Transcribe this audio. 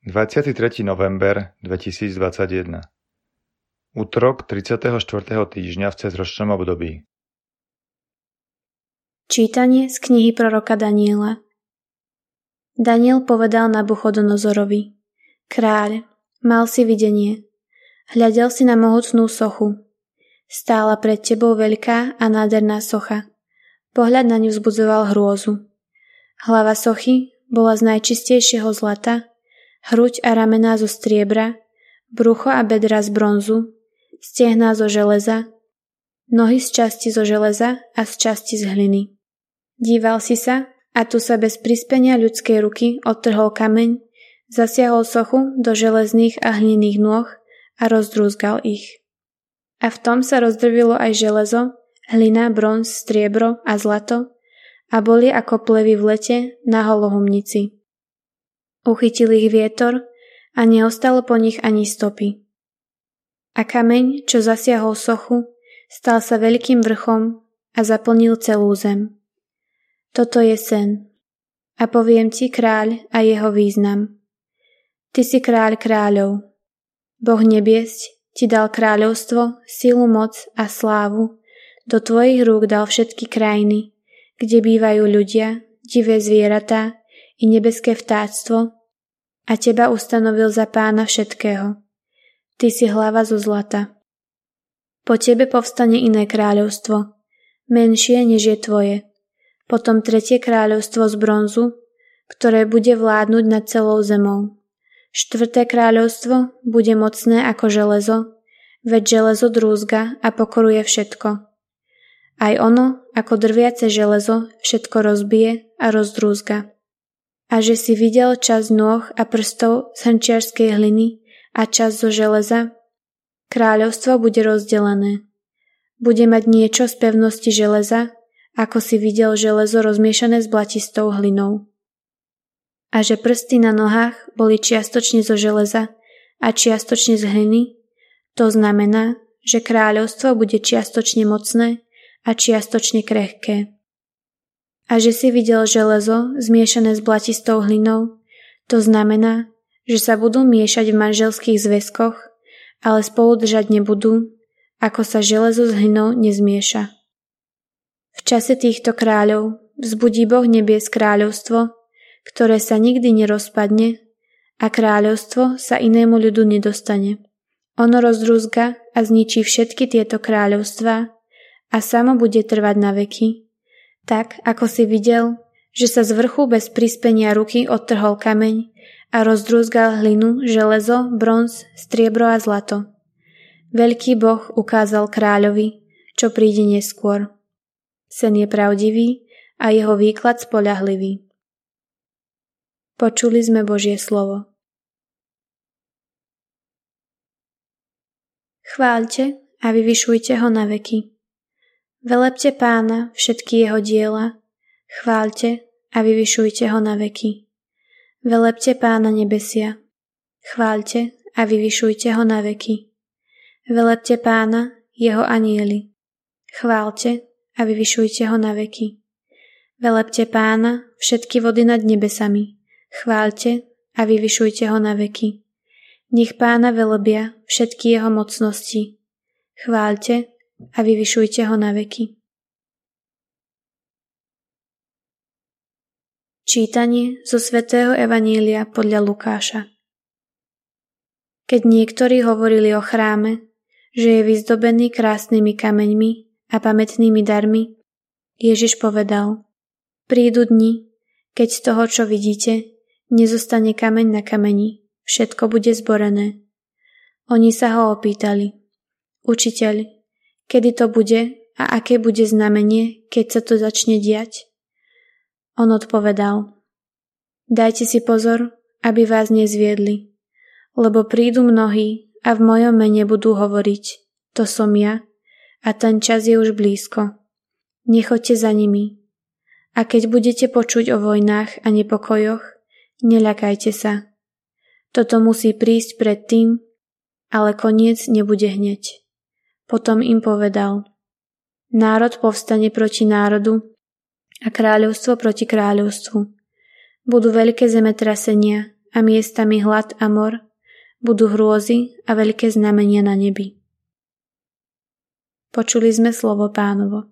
23. november 2021 Útorok 34. týždňa v cezročnom období Čítanie z knihy proroka Daniela Daniel povedal Nabuchodonozorovi Kráľ, mal si videnie. Hľadel si na mohutnú sochu. Stála pred tebou veľká a nádherná socha. Pohľad na ňu vzbudzoval hrôzu. Hlava sochy bola z najčistejšieho zlata hruď a ramená zo striebra, brucho a bedra z bronzu, stehná zo železa, nohy z časti zo železa a z časti z hliny. Díval si sa a tu sa bez prispenia ľudskej ruky odtrhol kameň, zasiahol sochu do železných a hliných nôh a rozdrúzgal ich. A v tom sa rozdrvilo aj železo, hlina, bronz, striebro a zlato a boli ako plevy v lete na holohumnici. Uchytil ich vietor a neostalo po nich ani stopy. A kameň, čo zasiahol sochu, stal sa veľkým vrchom a zaplnil celú zem. Toto je sen. A poviem ti kráľ a jeho význam. Ty si kráľ kráľov. Boh nebiesť ti dal kráľovstvo, silu, moc a slávu. Do tvojich rúk dal všetky krajiny, kde bývajú ľudia, divé zvieratá i nebeské vtáctvo a teba ustanovil za pána všetkého. Ty si hlava zo zlata. Po tebe povstane iné kráľovstvo, menšie než je tvoje. Potom tretie kráľovstvo z bronzu, ktoré bude vládnuť nad celou zemou. Štvrté kráľovstvo bude mocné ako železo, veď železo drúzga a pokoruje všetko. Aj ono, ako drviace železo, všetko rozbije a rozdrúzga. A že si videl čas nôh a prstov z hrnčiarskej hliny a čas zo železa, kráľovstvo bude rozdelené. Bude mať niečo z pevnosti železa, ako si videl železo rozmiešané s blatistou hlinou. A že prsty na nohách boli čiastočne zo železa a čiastočne z hliny, to znamená, že kráľovstvo bude čiastočne mocné a čiastočne krehké. A že si videl železo zmiešané s blatistou hlinou, to znamená, že sa budú miešať v manželských zväzkoch, ale spolu držať nebudú, ako sa železo s hlinou nezmieša. V čase týchto kráľov vzbudí Boh nebies kráľovstvo, ktoré sa nikdy nerozpadne a kráľovstvo sa inému ľudu nedostane. Ono rozdrúzga a zničí všetky tieto kráľovstvá a samo bude trvať na veky. Tak, ako si videl, že sa z vrchu bez prispenia ruky odtrhol kameň a rozdrúzgal hlinu, železo, bronz, striebro a zlato. Veľký boh ukázal kráľovi, čo príde neskôr. Sen je pravdivý a jeho výklad spolahlivý. Počuli sme Božie slovo. Chváľte a vyvyšujte ho na veky. Velepte pána všetky jeho diela, chváľte a vyvyšujte ho na veky. Velepte pána nebesia, chváľte a vyvyšujte ho na veky. Velepte pána, jeho anieli, chváľte a vyvyšujte ho na veky. Velepte pána všetky vody nad nebesami, chváľte a vyvyšujte ho na veky. Nech pána velebia všetky jeho mocnosti. Chváľte a vyvyšujte ho na veky. Čítanie zo svätého Evanília podľa Lukáša Keď niektorí hovorili o chráme, že je vyzdobený krásnymi kameňmi a pamätnými darmi, Ježiš povedal, prídu dni, keď z toho, čo vidíte, nezostane kameň na kameni, všetko bude zborené. Oni sa ho opýtali, učiteľ, Kedy to bude a aké bude znamenie, keď sa to začne diať? On odpovedal, dajte si pozor, aby vás nezviedli, lebo prídu mnohí a v mojom mene budú hovoriť, to som ja, a ten čas je už blízko. Nechoďte za nimi. A keď budete počuť o vojnách a nepokojoch, neľakajte sa. Toto musí prísť predtým, ale koniec nebude hneď. Potom im povedal, národ povstane proti národu a kráľovstvo proti kráľovstvu. Budú veľké zemetrasenia a miestami hlad a mor, budú hrôzy a veľké znamenia na nebi. Počuli sme slovo pánovo.